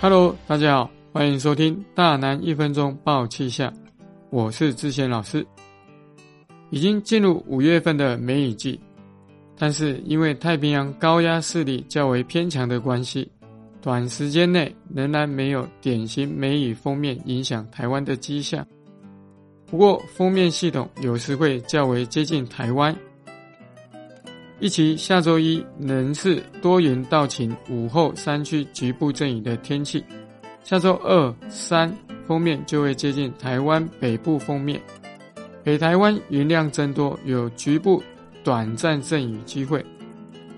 Hello，大家好，欢迎收听《大南一分钟报气象》，我是志贤老师。已经进入五月份的梅雨季，但是因为太平洋高压势力较为偏强的关系，短时间内仍然没有典型梅雨封面影响台湾的迹象。不过，封面系统有时会较为接近台湾。一期下周一仍是多云到晴，午后山区局部阵雨的天气。下周二、三封面就会接近台湾北部封面，北台湾云量增多，有局部短暂阵雨机会。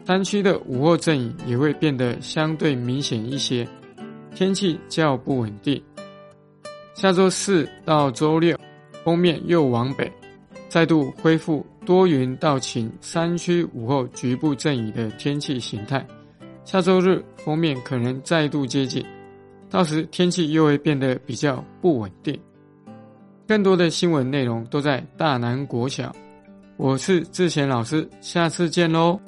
山区的午后阵雨也会变得相对明显一些，天气较不稳定。下周四到周六封面又往北，再度恢复。多云到晴，山区午后局部阵雨的天气形态。下周日封面可能再度接近，到时天气又会变得比较不稳定。更多的新闻内容都在大南国小，我是志贤老师，下次见喽。